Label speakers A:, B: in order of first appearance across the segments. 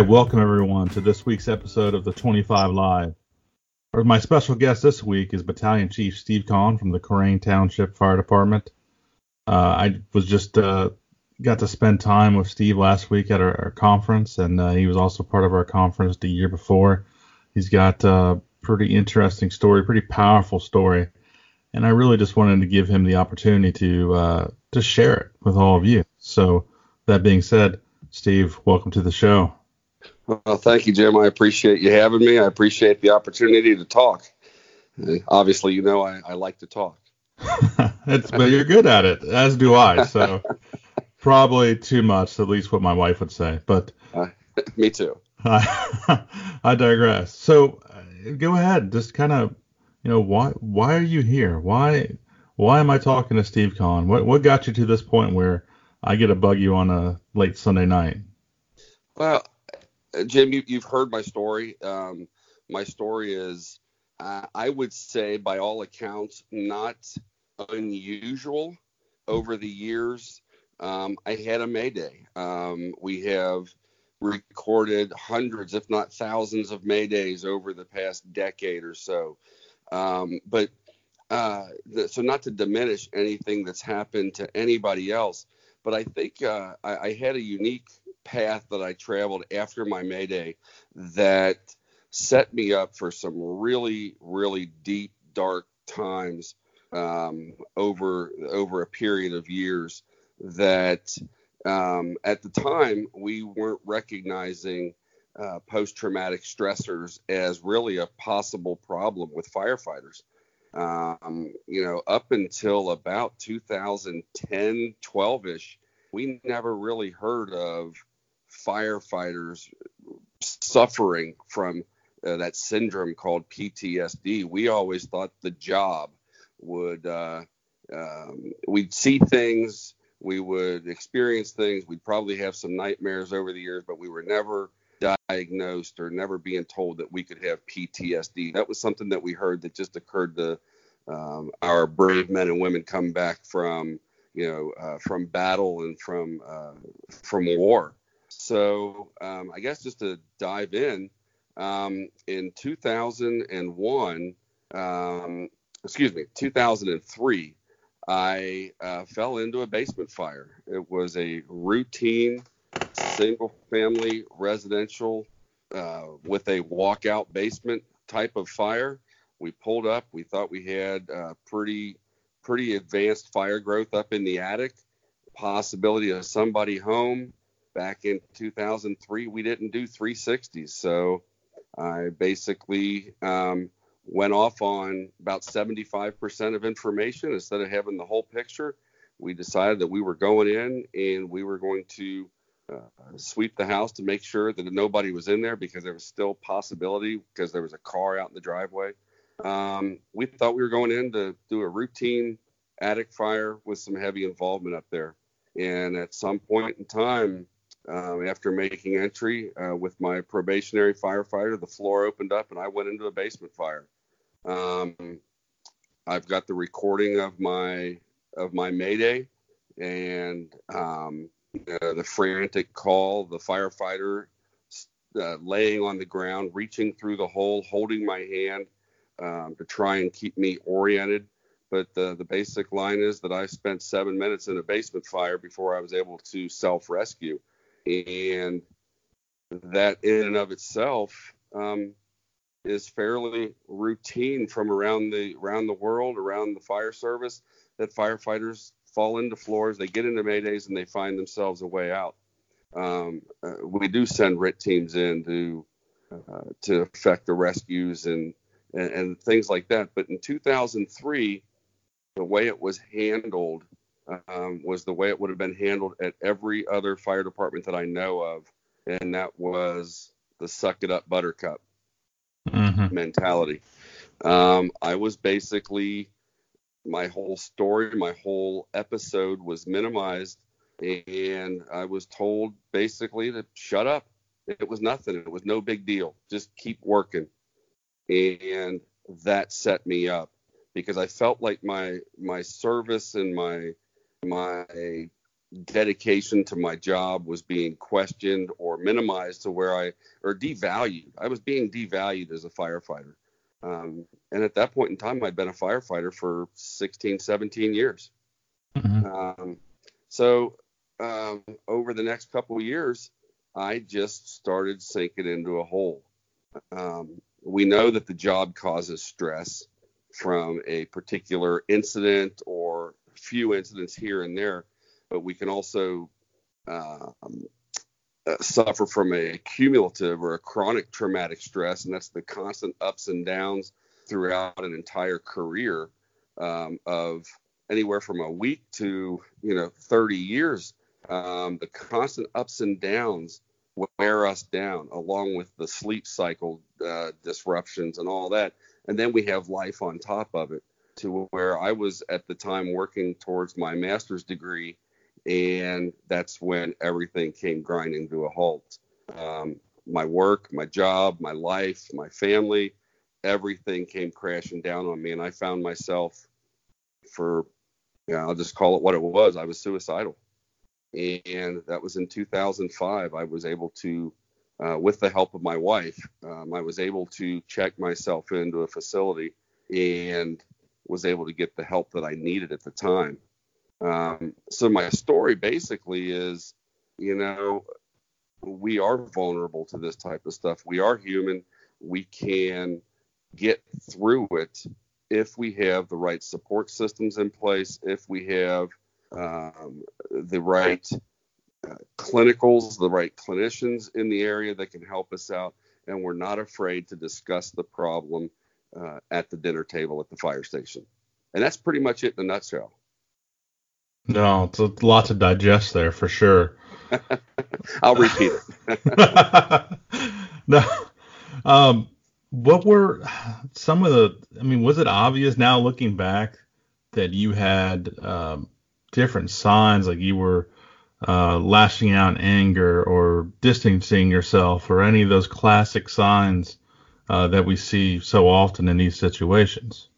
A: Welcome everyone to this week's episode of the 25 Live. My special guest this week is Battalion Chief Steve Conn from the Colerain Township Fire Department. Uh, I was just uh, got to spend time with Steve last week at our, our conference, and uh, he was also part of our conference the year before. He's got a pretty interesting story, pretty powerful story, and I really just wanted to give him the opportunity to uh, to share it with all of you. So that being said, Steve, welcome to the show.
B: Well, thank you, Jim. I appreciate you having me. I appreciate the opportunity to talk. Uh, obviously, you know I, I like to talk.
A: but you're good at it, as do I. So probably too much, at least what my wife would say. But
B: uh, me too.
A: I, I digress. So uh, go ahead, just kind of, you know, why why are you here? Why why am I talking to Steve Conn? What what got you to this point where I get to bug you on a late Sunday night?
B: Well, Jim, you, have heard my story. Um, my story is, uh, I would say, by all accounts, not unusual over the years. Um, I had a Mayday. Um, we have recorded hundreds, if not thousands, of Maydays over the past decade or so. Um, but uh, the, so, not to diminish anything that's happened to anybody else, but I think uh, I, I had a unique path that I traveled after my Mayday that set me up for some really, really deep, dark times um, over over a period of years that um, at the time we weren't recognizing uh, post-traumatic stressors as really a possible problem with firefighters. Um, you know, up until about 2010, 12ish, we never really heard of firefighters suffering from uh, that syndrome called PTSD. We always thought the job would, uh, um, we'd see things, we would experience things, we'd probably have some nightmares over the years, but we were never diagnosed or never being told that we could have PTSD. That was something that we heard that just occurred to um, our brave men and women come back from, you know, uh, from battle and from uh, from war. So um, I guess just to dive in, um, in 2001, um, excuse me, 2003, I uh, fell into a basement fire. It was a routine single family residential uh, with a walkout basement type of fire. We pulled up. We thought we had uh, pretty pretty advanced fire growth up in the attic. Possibility of somebody home back in 2003, we didn't do 360s. So I basically um, went off on about 75% of information instead of having the whole picture. We decided that we were going in and we were going to uh, sweep the house to make sure that nobody was in there because there was still possibility because there was a car out in the driveway. Um, we thought we were going in to do a routine attic fire with some heavy involvement up there. And at some point in time, um, after making entry uh, with my probationary firefighter, the floor opened up and I went into a basement fire. Um, I've got the recording of my of my mayday and um, uh, the frantic call, the firefighter uh, laying on the ground, reaching through the hole, holding my hand um, to try and keep me oriented. But the, the basic line is that I spent seven minutes in a basement fire before I was able to self rescue and that in and of itself um, is fairly routine from around the around the world, around the fire service, that firefighters fall into floors, they get into maydays, and they find themselves a way out. Um, uh, we do send RIT teams in to uh, to effect the rescues and, and, and things like that. But in 2003, the way it was handled um, was the way it would have been handled at every other fire department that I know of, and that was the suck it up buttercup mm-hmm. mentality. Um, I was basically my whole story, my whole episode was minimized, and I was told basically to shut up. It was nothing. It was no big deal. Just keep working, and that set me up because I felt like my my service and my my dedication to my job was being questioned or minimized to where I or devalued. I was being devalued as a firefighter. Um, and at that point in time, I'd been a firefighter for 16, 17 years. Mm-hmm. Um, so um, over the next couple of years, I just started sinking into a hole. Um, we know that the job causes stress from a particular incident or few incidents here and there, but we can also uh, uh, suffer from a cumulative or a chronic traumatic stress, and that's the constant ups and downs throughout an entire career um, of anywhere from a week to you know 30 years. Um, the constant ups and downs wear us down, along with the sleep cycle uh, disruptions and all that. And then we have life on top of it, to where I was at the time working towards my master's degree and that's when everything came grinding to a halt. Um, my work, my job, my life, my family, everything came crashing down on me, and I found myself for, you know, I'll just call it what it was. I was suicidal, and that was in 2005. I was able to, uh, with the help of my wife, um, I was able to check myself into a facility and was able to get the help that I needed at the time. Um, so my story basically is, you know, we are vulnerable to this type of stuff. We are human. We can get through it if we have the right support systems in place, if we have um, the right uh, clinicals, the right clinicians in the area that can help us out, and we're not afraid to discuss the problem uh, at the dinner table at the fire station. And that's pretty much it in a nutshell.
A: No, it's a lot to digest there for sure.
B: I'll repeat it.
A: no. Um, what were some of the? I mean, was it obvious now looking back that you had um, different signs, like you were uh, lashing out in anger or distancing yourself, or any of those classic signs uh, that we see so often in these situations?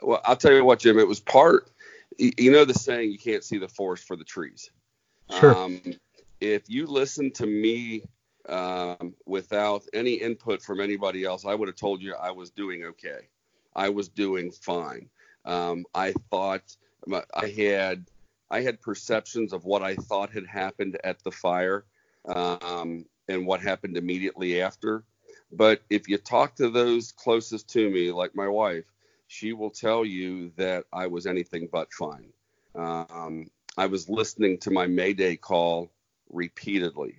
B: Well, I'll tell you what, Jim. It was part you know the saying you can't see the forest for the trees.
A: Sure. Um,
B: if you listen to me um, without any input from anybody else, I would have told you I was doing okay. I was doing fine. Um, I thought I had I had perceptions of what I thought had happened at the fire um, and what happened immediately after. But if you talk to those closest to me, like my wife, she will tell you that I was anything but fine. Um, I was listening to my Mayday call repeatedly.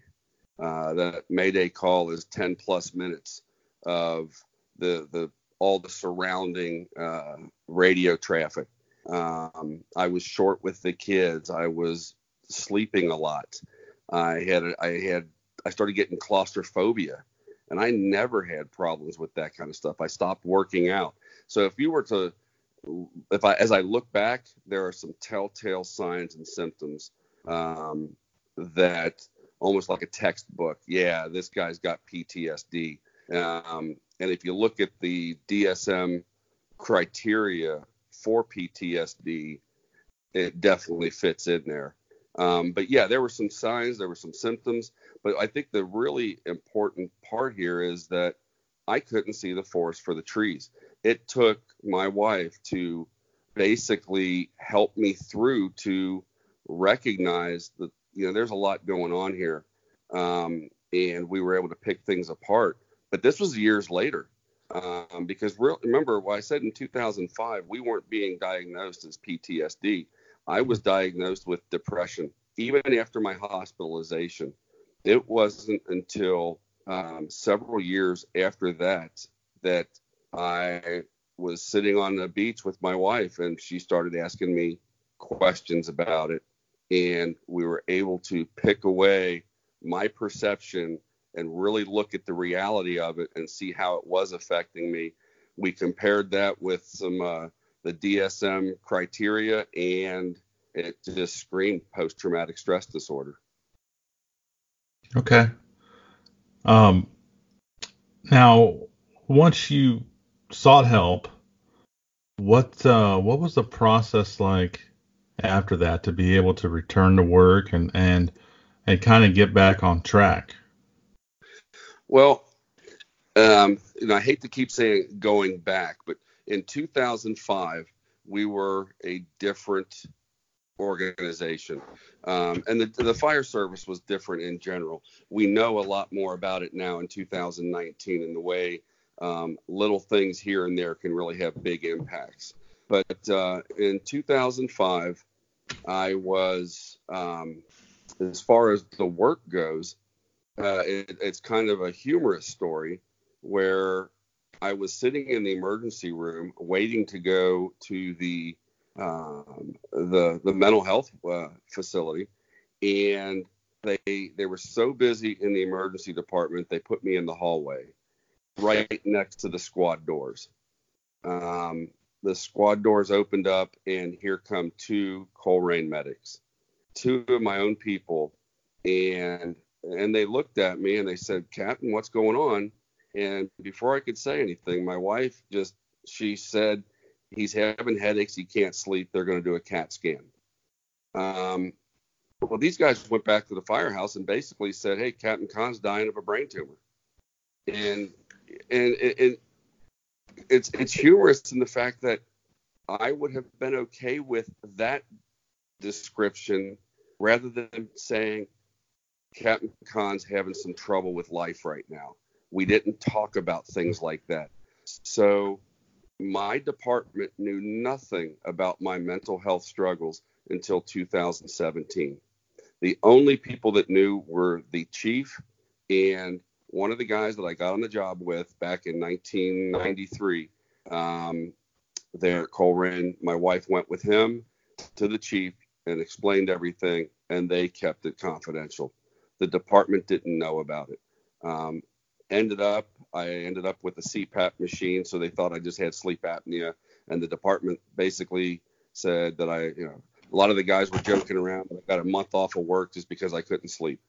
B: Uh, that Mayday call is 10 plus minutes of the the all the surrounding uh, radio traffic. Um, I was short with the kids. I was sleeping a lot. I had I had I started getting claustrophobia, and I never had problems with that kind of stuff. I stopped working out. So if you were to, if I, as I look back, there are some telltale signs and symptoms um, that almost like a textbook. Yeah, this guy's got PTSD. Um, and if you look at the DSM criteria for PTSD, it definitely fits in there. Um, but yeah, there were some signs, there were some symptoms. But I think the really important part here is that I couldn't see the forest for the trees. It took my wife to basically help me through to recognize that you know there's a lot going on here um, and we were able to pick things apart. But this was years later um, because remember what i said in 2005 we weren't being diagnosed as ptsd i was diagnosed with depression even after my hospitalization it wasn't until um, several years after that that I was sitting on the beach with my wife and she started asking me questions about it. And we were able to pick away my perception and really look at the reality of it and see how it was affecting me. We compared that with some uh, the DSM criteria and it just screamed post traumatic stress disorder.
A: Okay. Um, now, once you sought help, what uh, what was the process like after that to be able to return to work and and and kind of get back on track?
B: Well, um, know, I hate to keep saying going back, but in 2005 we were a different organization, um, and the the fire service was different in general. We know a lot more about it now in 2019, and the way um, little things here and there can really have big impacts. But uh, in 2005, I was, um, as far as the work goes, uh, it, it's kind of a humorous story where I was sitting in the emergency room waiting to go to the um, the the mental health uh, facility, and they they were so busy in the emergency department they put me in the hallway, right next to the squad doors. Um, the squad doors opened up, and here come two Colerain medics, two of my own people, and and they looked at me and they said, "Captain, what's going on?" And before I could say anything, my wife just she said, "He's having headaches. He can't sleep. They're going to do a CAT scan." Um, well, these guys went back to the firehouse and basically said, "Hey, Captain Conn's dying of a brain tumor," and and, and it's it's humorous in the fact that I would have been okay with that description rather than saying Captain Conn's having some trouble with life right now. We didn't talk about things like that. So my department knew nothing about my mental health struggles until 2017. The only people that knew were the chief and one of the guys that I got on the job with back in 1993 um, there at Colerain. My wife went with him to the chief and explained everything, and they kept it confidential. The department didn't know about it. Um, ended up, I ended up with a CPAP machine, so they thought I just had sleep apnea, and the department basically said that I, you know, a lot of the guys were joking around. I got a month off of work just because I couldn't sleep.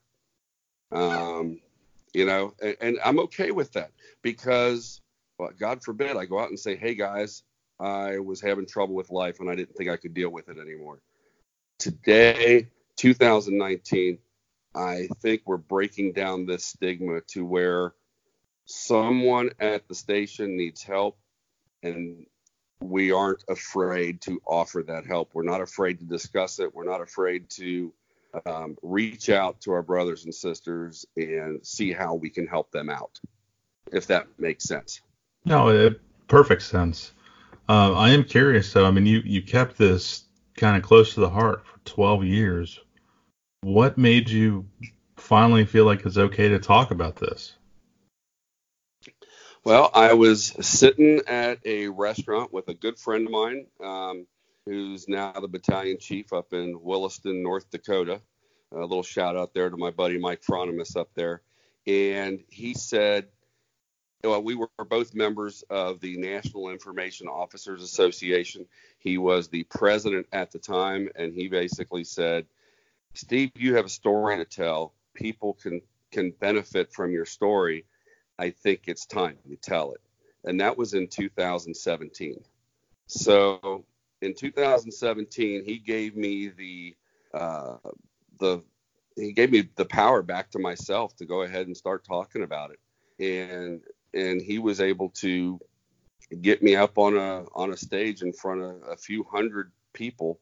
B: Um, you know, and, and I'm okay with that because, well, God forbid, I go out and say, hey guys, I was having trouble with life and I didn't think I could deal with it anymore. Today, 2019, I think we're breaking down this stigma to where someone at the station needs help and we aren't afraid to offer that help. We're not afraid to discuss it. We're not afraid to um, reach out to our brothers and sisters and see how we can help them out, if that makes sense.
A: No, it perfect sense. Uh, I am curious though. I mean, you you kept this kind of close to the heart for 12 years. What made you finally feel like it's okay to talk about this?
B: Well, I was sitting at a restaurant with a good friend of mine. Um, who's now the battalion chief up in Williston, North Dakota. A little shout out there to my buddy Mike Fronimus up there. And he said, well, we were both members of the National Information Officers Association. He was the president at the time, and he basically said, Steve, you have a story to tell. People can can benefit from your story. I think it's time you tell it. And that was in 2017. So in 2017, he gave me the uh, the he gave me the power back to myself to go ahead and start talking about it, and and he was able to get me up on a on a stage in front of a few hundred people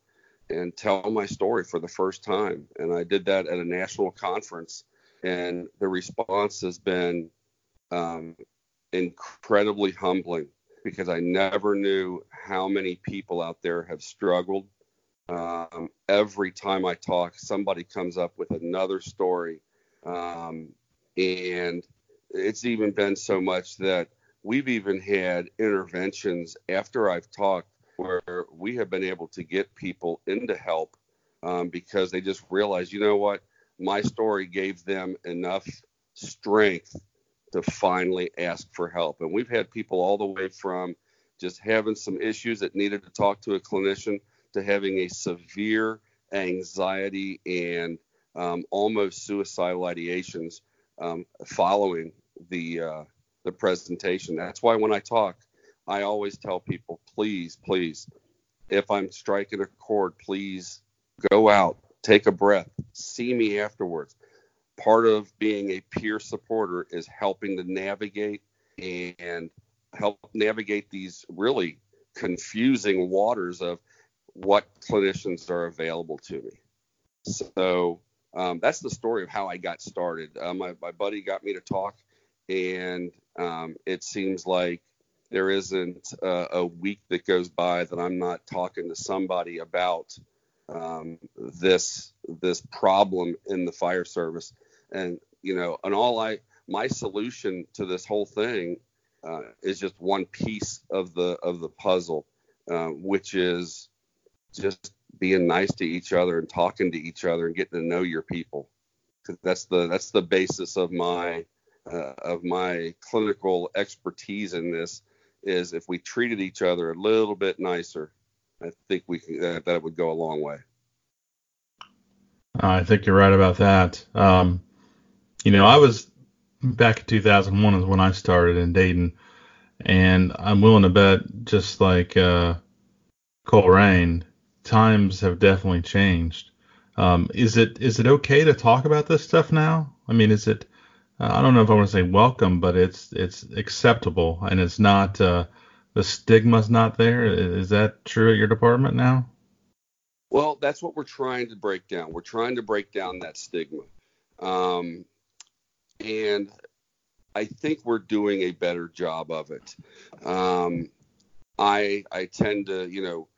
B: and tell my story for the first time. And I did that at a national conference, and the response has been um, incredibly humbling because I never knew how many people out there have struggled. Um, every time I talk, somebody comes up with another story. Um, and it's even been so much that we've even had interventions after I've talked where we have been able to get people into help um, because they just realize, you know what, my story gave them enough strength to finally ask for help. And we've had people all the way from just having some issues that needed to talk to a clinician to having a severe anxiety and um, almost suicidal ideations um, following the uh, the presentation. That's why when I talk, I always tell people, please, please if I'm striking a chord, please go out, take a breath, see me afterwards. Part of being a peer supporter is helping to navigate and help navigate these really confusing waters of what clinicians are available to me. So um, that's the story of how I got started. Uh, my, my buddy got me to talk, and um, it seems like there isn't a, a, week that goes by that I'm not talking to somebody about um, this this problem in the fire service. And you know, and all I my solution to this whole thing uh, is just one piece of the of the puzzle, uh, which is just being nice to each other and talking to each other and getting to know your people. That's the that's the basis of my uh, of my clinical expertise in this is if we treated each other a little bit nicer, I think we can, uh, that would go a long way.
A: I think you're right about that. Um, you know, I was back in 2001 is when I started in Dayton, and I'm willing to bet, just like uh, Colerain, times have definitely changed. Um, is it is it okay to talk about this stuff now? I mean, is it uh, I don't know if I want to say welcome, but it's it's acceptable and it's not uh, the stigma's not there. Is that true at your department now?
B: Well, that's what we're trying to break down. We're trying to break down that stigma, um, and I think we're doing a better job of it. Um, I I tend to you know.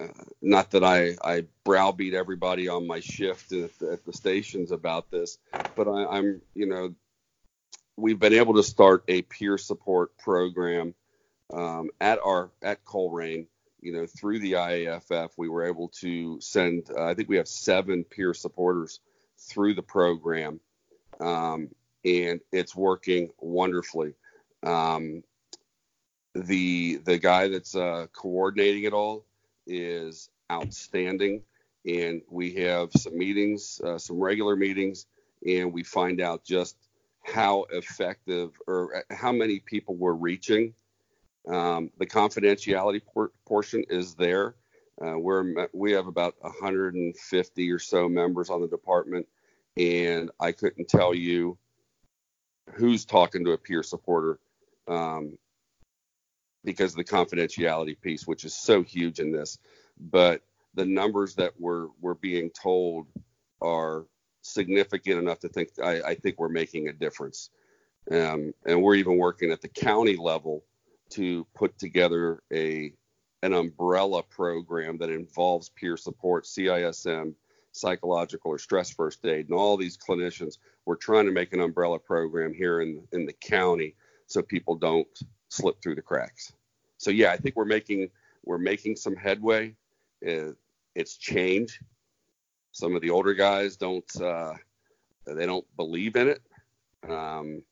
B: Uh, not that I, I browbeat everybody on my shift at the, at the stations about this, but I, I'm, you know, we've been able to start a peer support program um, at our at Colerain. You know, through the IAFF, we were able to send. Uh, I think we have seven peer supporters through the program, um, and it's working wonderfully. Um, the the guy that's uh, coordinating it all is outstanding, and we have some meetings, uh, some regular meetings, and we find out just how effective or uh, how many people we're reaching. Um, the confidentiality por- portion is there. Uh, we're we have about 150 or so members on the department, and I couldn't tell you who's talking to a peer supporter um, because of the confidentiality piece, which is so huge in this. But the numbers that we're we're being told are significant enough to think I, I think we're making a difference. Um, and we're even working at the county level to put together a an umbrella program that involves peer support, CISM, psychological or stress first aid, and all these clinicians. We're trying to make an umbrella program here in in the county so people don't slip through the cracks. So yeah, I think we're making we're making some headway. It's change. Some of the older guys don't uh, they don't believe in it. Um,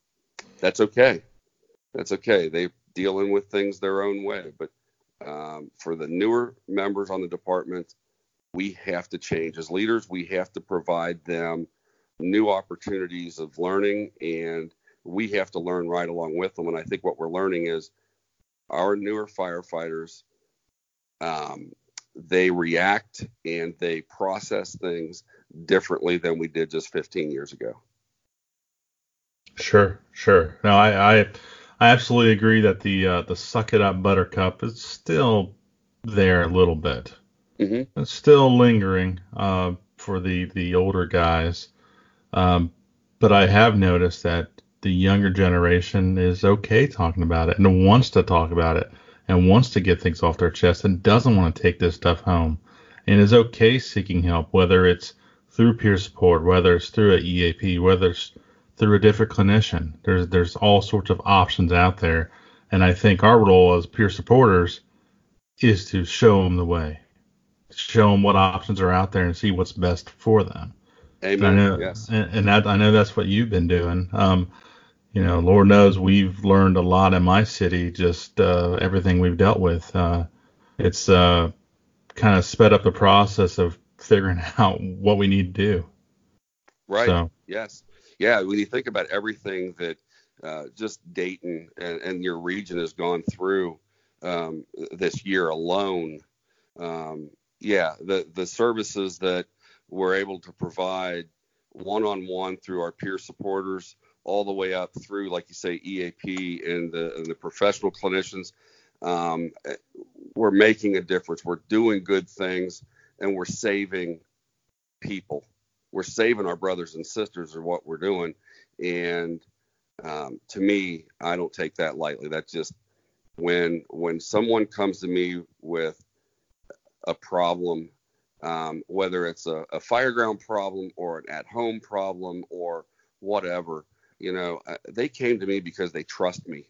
B: that's okay. That's okay. They're dealing with things their own way. But um, for the newer members on the department, we have to change. As leaders, we have to provide them new opportunities of learning, and we have to learn right along with them. And I think what we're learning is our newer firefighters um, they react and they process things differently than we did just 15 years ago.
A: Sure, sure. No, I, I, I absolutely agree that the uh, the suck it up buttercup is still there a little bit. Mm-hmm. It's still lingering uh, for the the older guys, um, but I have noticed that the younger generation is okay talking about it and wants to talk about it and wants to get things off their chest and doesn't want to take this stuff home and is okay seeking help, whether it's through peer support, whether it's through an EAP, whether it's through a different clinician. There's there's all sorts of options out there, and I think our role as peer supporters is to show them the way, show them what options are out there, and see what's best for them.
B: Amen.
A: Know,
B: yes.
A: And, and that I know that's what you've been doing. Um, you know, Lord knows we've learned a lot in my city, just uh, everything we've dealt with. Uh, it's uh, kind of sped up the process of figuring out what we need to do.
B: Right. So. Yes. Yeah. When you think about everything that uh, just Dayton and, and, your region has gone through um, this year alone, um, yeah, the the services that we're able to provide one-on-one through our peer supporters, all the way up through, like you say, EAP and the, and the professional clinicians. Um, we're making a difference. We're doing good things, and we're saving people. We're saving our brothers and sisters, are what we're doing. And um, to me, I don't take that lightly. That's just when when someone comes to me with a problem, um, whether it's a, a fireground problem or an at-home problem or whatever, you know, uh, they came to me because they trust me,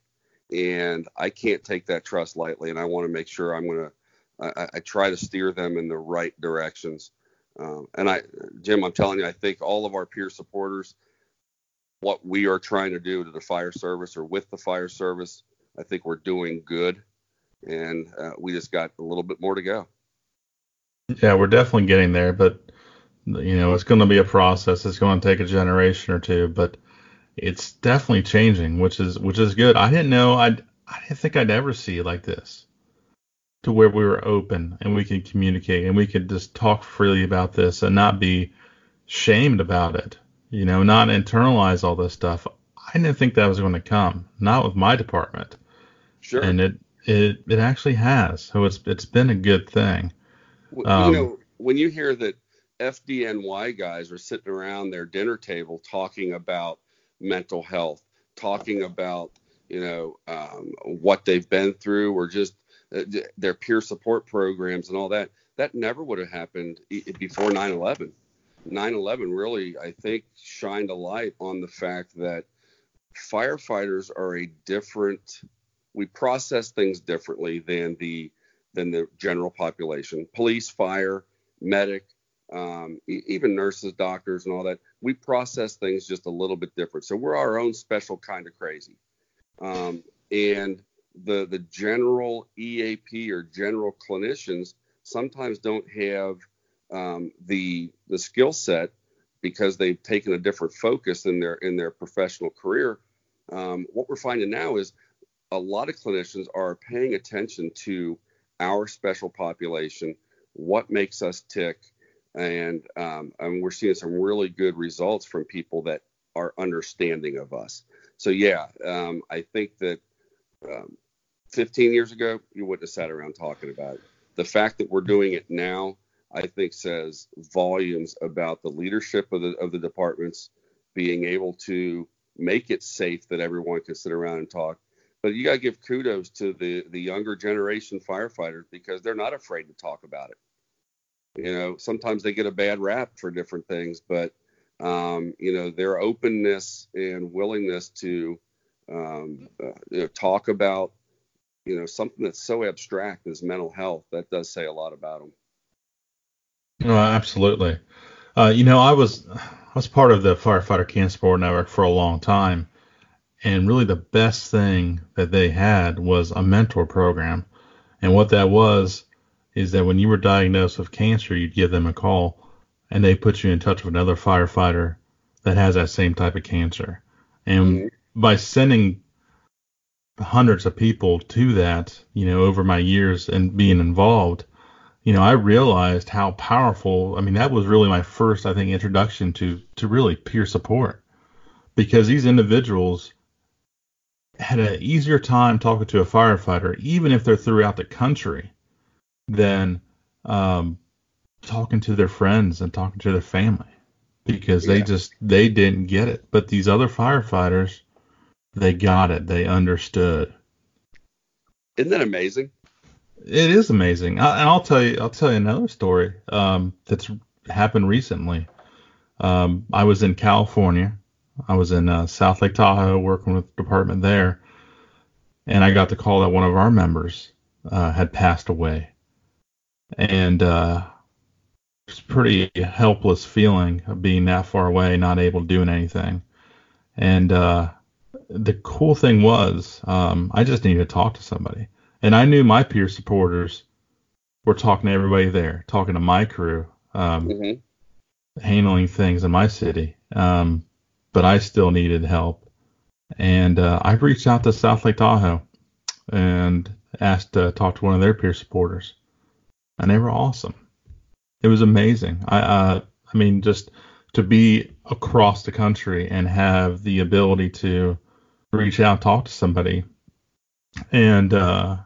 B: and I can't take that trust lightly. And I want to make sure I'm gonna, I, I, try to steer them in the right directions. Um, and I, Jim, I'm telling you, I think all of our peer supporters, what we are trying to do to the fire service or with the fire service, I think we're doing good, and uh, we just got a little bit more to go.
A: Yeah, we're definitely getting there, but you know, it's going to be a process. It's going to take a generation or two, but it's definitely changing, which is which is good. I didn't know I I didn't think I'd ever see like this, to where we were open and we could communicate and we could just talk freely about this and not be shamed about it. You know, not internalize all this stuff. I didn't think that was going to come, not with my department.
B: Sure.
A: And it it it actually has. So it's it's been a good thing.
B: Um, you know, when you hear that FDNY guys are sitting around their dinner table talking about mental health, talking about you know um, what they've been through, or just uh, their peer support programs and all that. That never would have happened before 9/11. 9/11 really, I think, shined a light on the fact that firefighters are a different. We process things differently than the than the general population. Police, fire, medic, um, even nurses, doctors, and all that. We process things just a little bit different. So we're our own special kind of crazy. Um, and the the general EAP or general clinicians sometimes don't have um, the the skill set because they've taken a different focus in their in their professional career. Um, what we're finding now is a lot of clinicians are paying attention to our special population, what makes us tick, and um, and we're seeing some really good results from people that are understanding of us. So yeah, um, I think that um, 15 years ago you wouldn't have sat around talking about it. The fact that we're doing it now, I think, says volumes about the leadership of the of the departments being able to make it safe that everyone can sit around and talk. But you got to give kudos to the the younger generation firefighters because they're not afraid to talk about it. You know, sometimes they get a bad rap for different things, but um, you know, their openness and willingness to um, uh, you know, talk about you know something that's so abstract as mental health that does say a lot about them.
A: Oh, absolutely. Uh, you know, I was I was part of the firefighter cancer support network for a long time, and really the best thing that they had was a mentor program, and what that was is that when you were diagnosed with cancer, you'd give them a call and they put you in touch with another firefighter that has that same type of cancer. And mm-hmm. by sending hundreds of people to that, you know, over my years and being involved, you know, I realized how powerful. I mean, that was really my first, I think, introduction to to really peer support, because these individuals had an easier time talking to a firefighter, even if they're throughout the country, than um, talking to their friends and talking to their family because yeah. they just they didn't get it. But these other firefighters, they got it. They understood.
B: Isn't that amazing?
A: It is amazing. I, and I'll tell you, I'll tell you another story um, that's happened recently. Um, I was in California. I was in uh, South Lake Tahoe working with the department there, and I got the call that one of our members uh, had passed away and uh, it's pretty helpless feeling of being that far away, not able to do anything. And uh, the cool thing was, um, I just needed to talk to somebody, and I knew my peer supporters were talking to everybody there, talking to my crew, um, mm-hmm. handling things in my city. Um, but I still needed help, and uh, I reached out to South Lake Tahoe and asked to talk to one of their peer supporters and they were awesome. It was amazing. I uh, I mean, just to be across the country and have the ability to reach out, talk to somebody, and uh,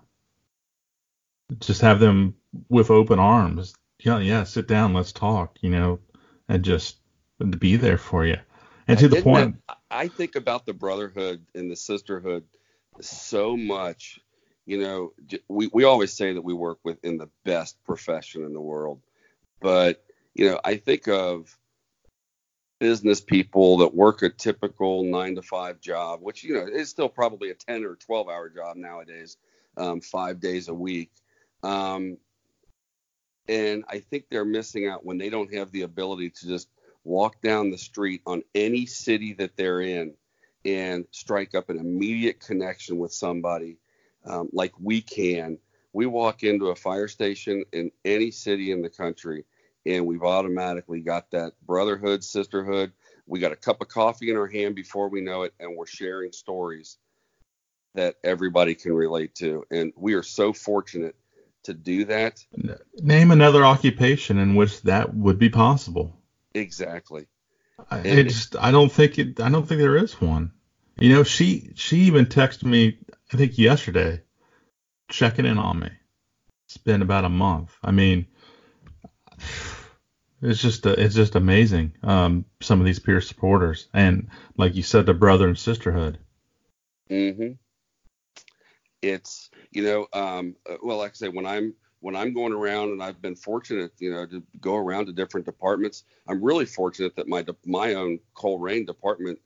A: just have them with open arms. Yeah, yeah, sit down, let's talk. You know, and just be there for you. And to the point,
B: I think about the brotherhood and the sisterhood so much. You know, we, we always say that we work within the best profession in the world. But, you know, I think of business people that work a typical nine to five job, which, you know, is still probably a 10 or 12 hour job nowadays, um, five days a week. Um, and I think they're missing out when they don't have the ability to just walk down the street on any city that they're in and strike up an immediate connection with somebody um, like we can. We walk into a fire station in any city in the country, and we've automatically got that brotherhood, sisterhood. We got a cup of coffee in our hand before we know it, and we're sharing stories that everybody can relate to. And we are so fortunate to do that.
A: Name another occupation in which that would be possible.
B: Exactly.
A: I, I just I don't think it I don't think there is one. You know, she she even texted me I think yesterday checking in on me. It's been about a month. I mean, it's just it's just amazing. Um, some of these peer supporters and like you said, the brother and sisterhood.
B: Mhm. It's you know, um, uh, well, like I say, when I'm when I'm going around, and I've been fortunate, you know, to go around to different departments. I'm really fortunate that my my own Colerain department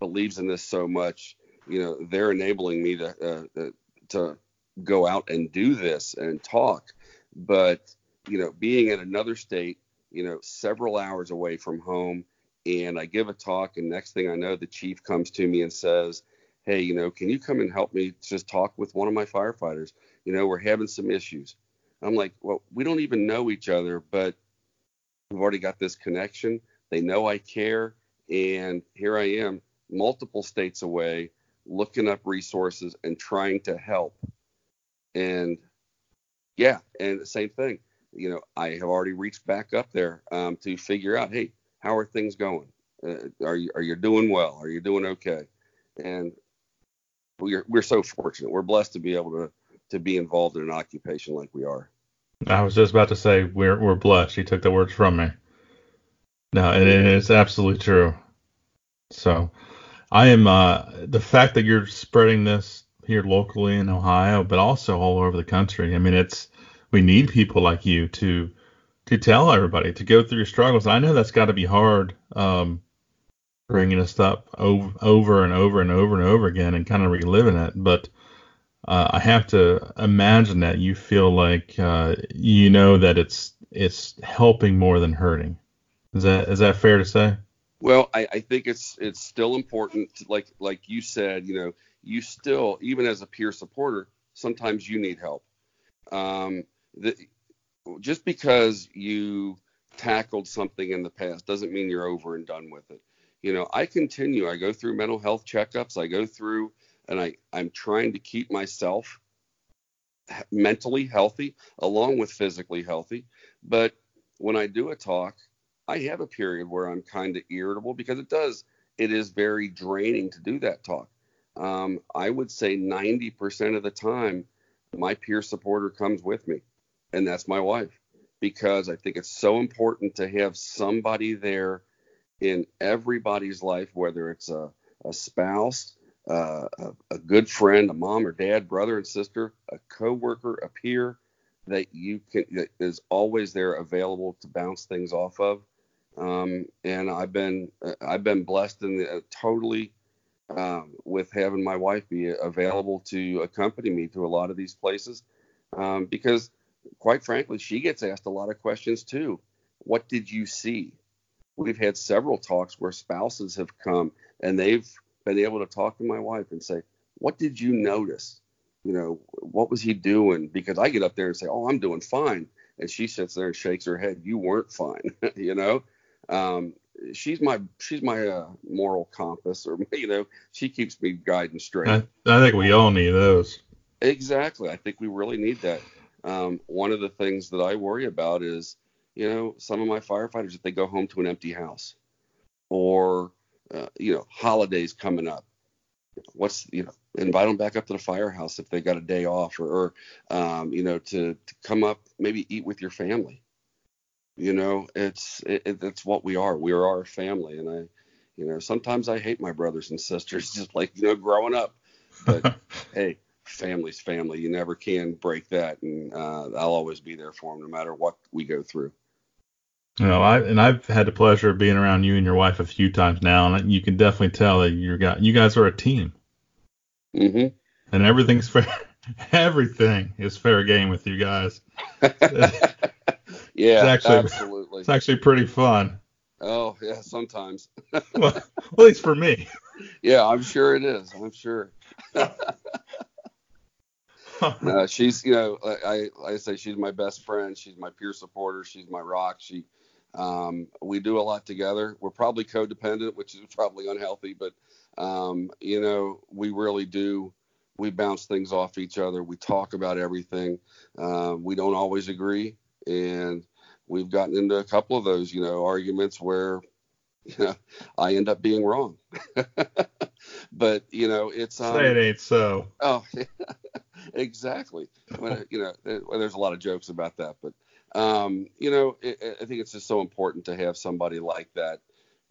B: believes in this so much. You know, they're enabling me to uh, uh, to go out and do this and talk. But you know, being in another state, you know, several hours away from home, and I give a talk, and next thing I know, the chief comes to me and says, "Hey, you know, can you come and help me just talk with one of my firefighters? You know, we're having some issues." I'm like, well, we don't even know each other, but we've already got this connection. They know I care. And here I am, multiple states away, looking up resources and trying to help. And yeah, and the same thing. You know, I have already reached back up there um, to figure out, hey, how are things going? Uh, are you are you doing well? Are you doing okay? And we're we're so fortunate. We're blessed to be able to to be involved in an occupation like we are.
A: I was just about to say we're we're blessed. He took the words from me. No, it is absolutely true. So, I am uh, the fact that you're spreading this here locally in Ohio, but also all over the country. I mean, it's we need people like you to to tell everybody to go through your struggles. I know that's got to be hard, um, bringing us up over, over and over and over and over again and kind of reliving it. But uh, I have to imagine that you feel like uh, you know that it's it's helping more than hurting. Is that is that fair to say?
B: Well, I, I think it's it's still important. To, like like you said, you know, you still even as a peer supporter, sometimes you need help. Um, the, just because you tackled something in the past doesn't mean you're over and done with it. You know, I continue. I go through mental health checkups. I go through and I, I'm trying to keep myself mentally healthy along with physically healthy. But when I do a talk, I have a period where I'm kind of irritable because it does, it is very draining to do that talk. Um, I would say 90% of the time, my peer supporter comes with me, and that's my wife, because I think it's so important to have somebody there in everybody's life, whether it's a, a spouse, uh, a, good friend, a mom or dad, brother and sister, a coworker, a peer that you can that is always there available to bounce things off of. Um, and I've been uh, I've been blessed and uh, totally um, with having my wife be available to accompany me to a lot of these places um, because quite frankly she gets asked a lot of questions too. What did you see? We've had several talks where spouses have come and they've been able to talk to my wife and say, what did you notice? You know, what was he doing? Because I get up there and say, oh, I'm doing fine. And she sits there and shakes her head. You weren't fine. you know, um, she's my she's my uh, moral compass, or you know, she keeps me guiding straight.
A: I, I think we all need those.
B: Exactly. I think we really need that. Um, one of the things that I worry about is, you know, some of my firefighters if they go home to an empty house, or uh, you know, holidays coming up. What's you know, invite them back up to the firehouse if they got a day off, or, or um, you know, to, to come up maybe eat with your family. You know, it's it, it's what we are. We are our family, and I, you know, sometimes I hate my brothers and sisters, just like you know, growing up. But hey, family's family. You never can break that, and uh, I'll always be there for them, no matter what we go through.
A: You know, I and I've had the pleasure of being around you and your wife a few times now, and you can definitely tell that you got you guys are a team.
B: hmm
A: And everything's fair. Everything is fair game with you guys.
B: yeah,
A: actually-
B: absolutely.
A: It's actually pretty fun.
B: Oh yeah, sometimes.
A: well, at least for me.
B: Yeah, I'm sure it is. I'm sure. No, she's you know I I say she's my best friend. She's my peer supporter. She's my rock. She um, we do a lot together. We're probably codependent, which is probably unhealthy, but um, you know we really do. We bounce things off each other. We talk about everything. Uh, we don't always agree, and we've gotten into a couple of those you know arguments where you know I end up being wrong. but you know it's um,
A: Say it ain't so.
B: Oh, exactly. When, you know, there's a lot of jokes about that, but um, you know, I I think it's just so important to have somebody like that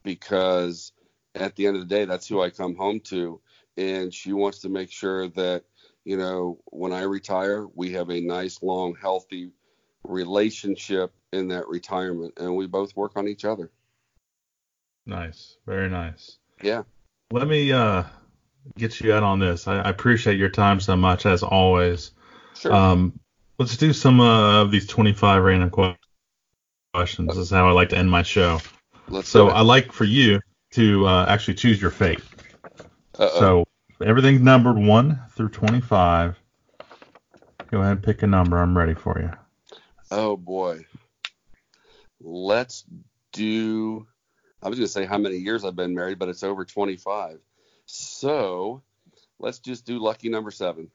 B: because at the end of the day, that's who I come home to, and she wants to make sure that you know when I retire, we have a nice, long, healthy relationship in that retirement, and we both work on each other.
A: Nice, very nice.
B: Yeah.
A: Let me uh get you out on this. I, I appreciate your time so much as always.
B: Sure.
A: Um, let's do some uh, of these 25 random que- questions. This is how I like to end my show.
B: Let's
A: So. I like for you to uh, actually choose your fate.
B: Uh-oh.
A: So everything's numbered one through 25. Go ahead and pick a number. I'm ready for you.
B: Oh boy. Let's do I was going to say how many years I've been married, but it's over 25. So, let's just do lucky number 7.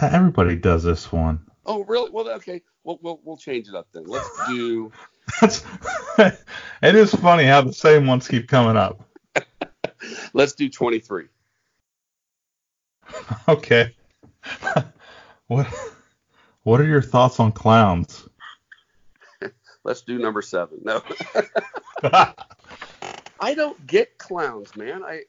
A: Everybody does this one.
B: Oh, really? Well, okay. We'll we'll, we'll change it up then. Let's do
A: That's it is funny how the same ones keep coming up.
B: let's do 23.
A: Okay. what what are your thoughts on clowns?
B: Let's do number 7. No. I don't get clowns, man. I,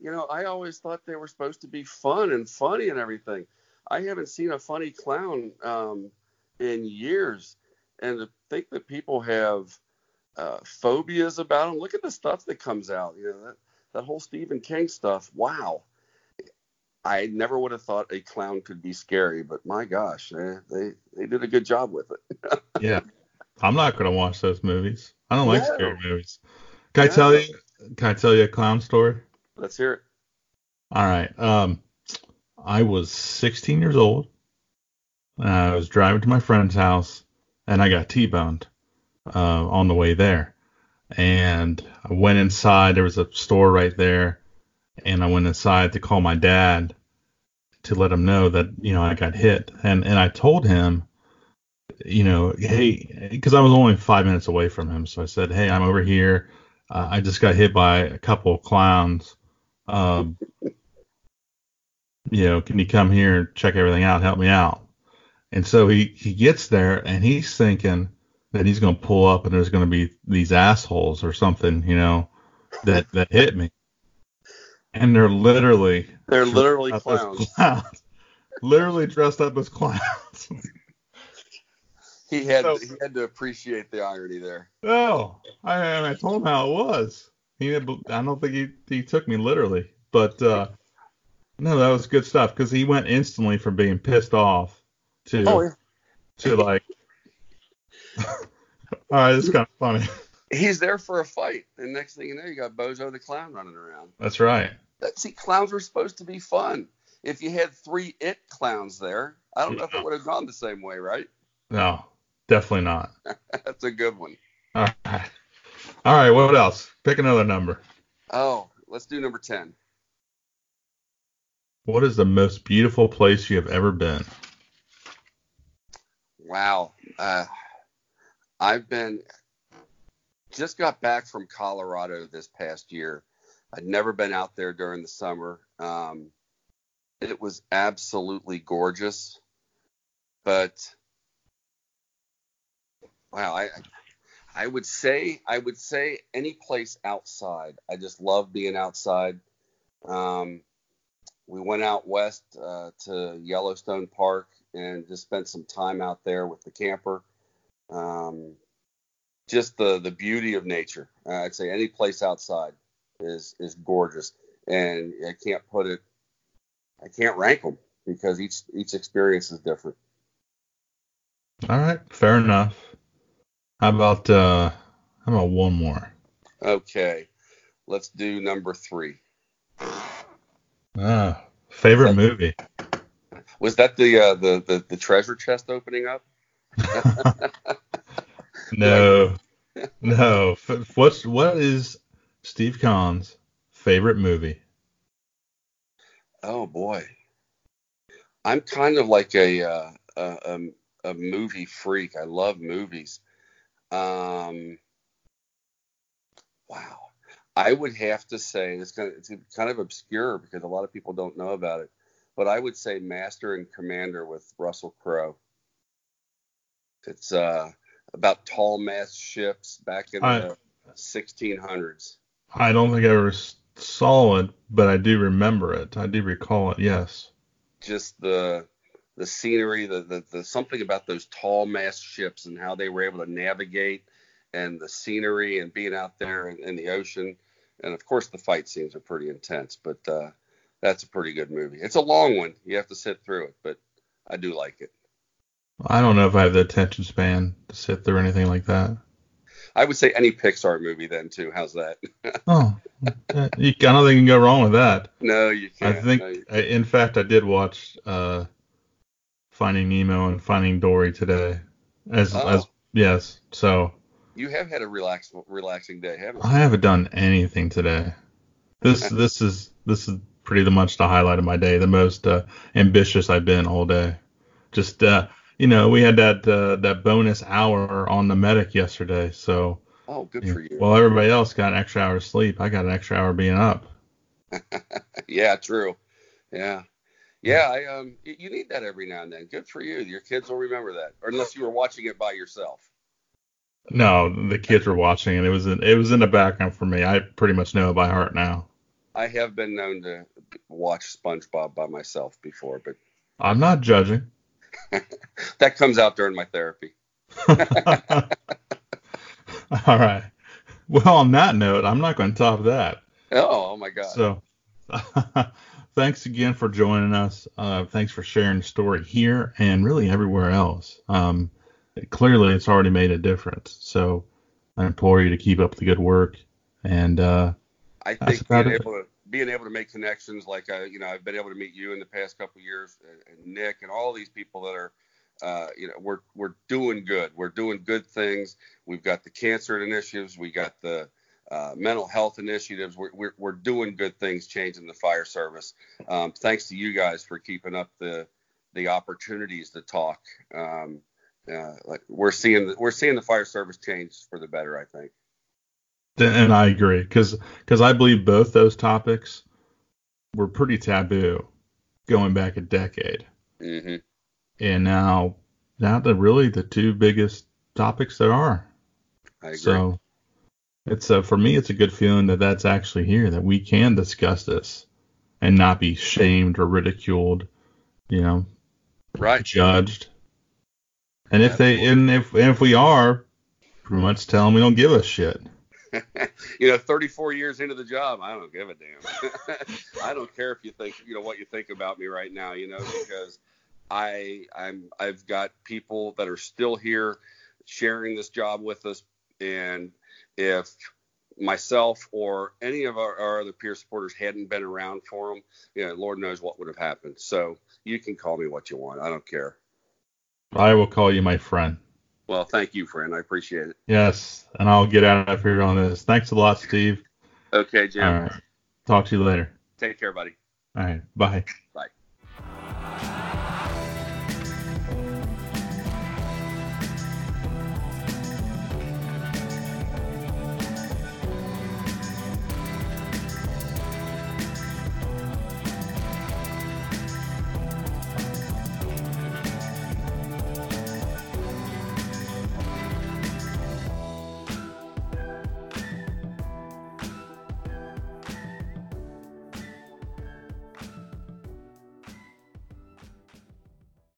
B: you know, I always thought they were supposed to be fun and funny and everything. I haven't seen a funny clown um, in years, and to think that people have uh, phobias about them. Look at the stuff that comes out. You know that that whole Stephen King stuff. Wow. I never would have thought a clown could be scary, but my gosh, eh, they they did a good job with it.
A: yeah. I'm not gonna watch those movies. I don't like
B: No.
A: scary movies. Can I tell you can I tell you a clown story?
B: Let's hear it.
A: All right. Um, I was 16 years old. And I was driving to my friend's house, and I got T-boned uh, on the way there. And I went inside. There was a store right there, and I went inside to call my dad to let him know that you know I got hit. And and I told him, you know, hey, because I was only five minutes away from him, so I said, hey, I'm over here. Uh, I just got hit by a couple of clowns. Um, you know, can you come here and check everything out, help me out? And so he he gets there and he's thinking that he's going to pull up and there's going to be these assholes or something, you know, that that hit me. And they're literally
B: They're literally
A: dressed up as
B: clowns.
A: clowns. literally dressed up as clowns.
B: He had
A: So-
B: he had to appreciate the irony there.
A: No, I I told him how it was. He I don't think he he took me literally, but uh, no, that was good stuff because he went instantly from being pissed off to
B: Oh, yeah.
A: to like. All right, this is kind of funny.
B: he's there for a fight, and next thing you know, you got Bozo the clown running around.
A: That's right.
B: That, see, clowns were supposed to be fun. If you had three it clowns there, I don't know if it would have gone the same way, right?
A: No, definitely not.
B: That's a good one.
A: All right. All right. What else? Pick another number.
B: Oh, let's do number ten.
A: What is the most beautiful place you have ever been?
B: wow. Uh, I've been just got back from Colorado this past year. I'd never been out there during the summer. Um, it was absolutely gorgeous, but wow, I I would say I would say any place outside. I just love being outside. Um, we went out west uh, to Yellowstone Park and just spent some time out there with the camper. Um, just the the beauty of nature. Uh, I'd say any place outside is is gorgeous, and I can't put it. I can't rank them because each each experience is different.
A: All right, fair enough. How about uh how about one more?
B: Okay, let's do number three.
A: Ah, favorite movie.
B: Was that the uh, the, the the treasure chest opening up?
A: no, no. What's what is Steve Conn's favorite movie?
B: Oh boy, I'm kind of like a uh, a, a movie freak. I love movies. Um, wow, I would have to say it's kind of it's kind of obscure because a lot of people don't know about it. But I would say Master and Commander with Russell Crowe. It's uh about tall mast ships back in I, the 1600s.
A: I don't think I ever saw it, but I do remember it. I do recall it. Yes.
B: Just the the scenery, the, the, the something about those tall mast ships and how they were able to navigate, and the scenery and being out there in, in the ocean, and of course the fight scenes are pretty intense. But uh, that's a pretty good movie. It's a long one. You have to sit through it, but I do like it.
A: I don't know if I have the attention span to sit through anything like that.
B: I would say any Pixar movie then too. How's that?
A: oh, you, I don't think you can go wrong with that.
B: No, you can't.
A: I think,
B: no,
A: I, in fact, I did watch uh, Finding Nemo and Finding Dory today. As, oh. as yes, so.
B: You have had a relax, relaxing day, haven't you?
A: I haven't done anything today. This this is this is pretty much the highlight of my day. The most uh, ambitious I've been all day. Just uh, you know, we had that uh, that bonus hour on the medic yesterday, so.
B: Oh, good for you.
A: Well, everybody else got an extra hour of sleep. I got an extra hour being up.
B: yeah, true. Yeah. Yeah, I um you need that every now and then. Good for you. Your kids will remember that. Or unless you were watching it by yourself.
A: No, the kids were watching and it was in, it was in the background for me. I pretty much know it by heart now.
B: I have been known to watch SpongeBob by myself before, but
A: I'm not judging.
B: that comes out during my therapy.
A: All right. Well, on that note, I'm not going to top that.
B: Oh, oh my God.
A: So, thanks again for joining us. Uh, thanks for sharing the story here and really everywhere else. Um, clearly, it's already made a difference. So, I implore you to keep up the good work. And uh,
B: I think being able to being able to make connections like I, uh, you know, I've been able to meet you in the past couple years, and Nick, and all these people that are, uh, you know, we're we're doing good. We're doing good things. We've got the cancer initiatives. We got the uh, mental health initiatives. We're, we're, we're doing good things, changing the fire service. Um, thanks to you guys for keeping up the the opportunities to talk. Um, uh, like we're seeing the, we're seeing the fire service change for the better. I think.
A: And I agree because because I believe both those topics were pretty taboo going back a decade.
B: Mm-hmm.
A: And now now they're really the two biggest topics there are.
B: I agree.
A: So it's uh, for me it's a good feeling that that's actually here that we can discuss this and not be shamed or ridiculed, you know,
B: right?
A: Judged. And if they and if and if we are, pretty much tell them we don't give a shit.
B: you know, 34 years into the job, I don't give a damn. I don't care if you think, you know, what you think about me right now, you know, because I I'm I've got people that are still here sharing this job with us, and if myself or any of our, our, other peer supporters hadn't been around for them, you know, Lord knows what would have happened. So you can call me what you want. I don't care.
A: I will call you my friend.
B: Well, thank you, friend. I appreciate it.
A: Yes, and I'll get out of here on this. Thanks a lot, Steve.
B: Okay, Jim.
A: All right. Talk to you later.
B: Take care, buddy.
A: All right. Bye.
B: Bye.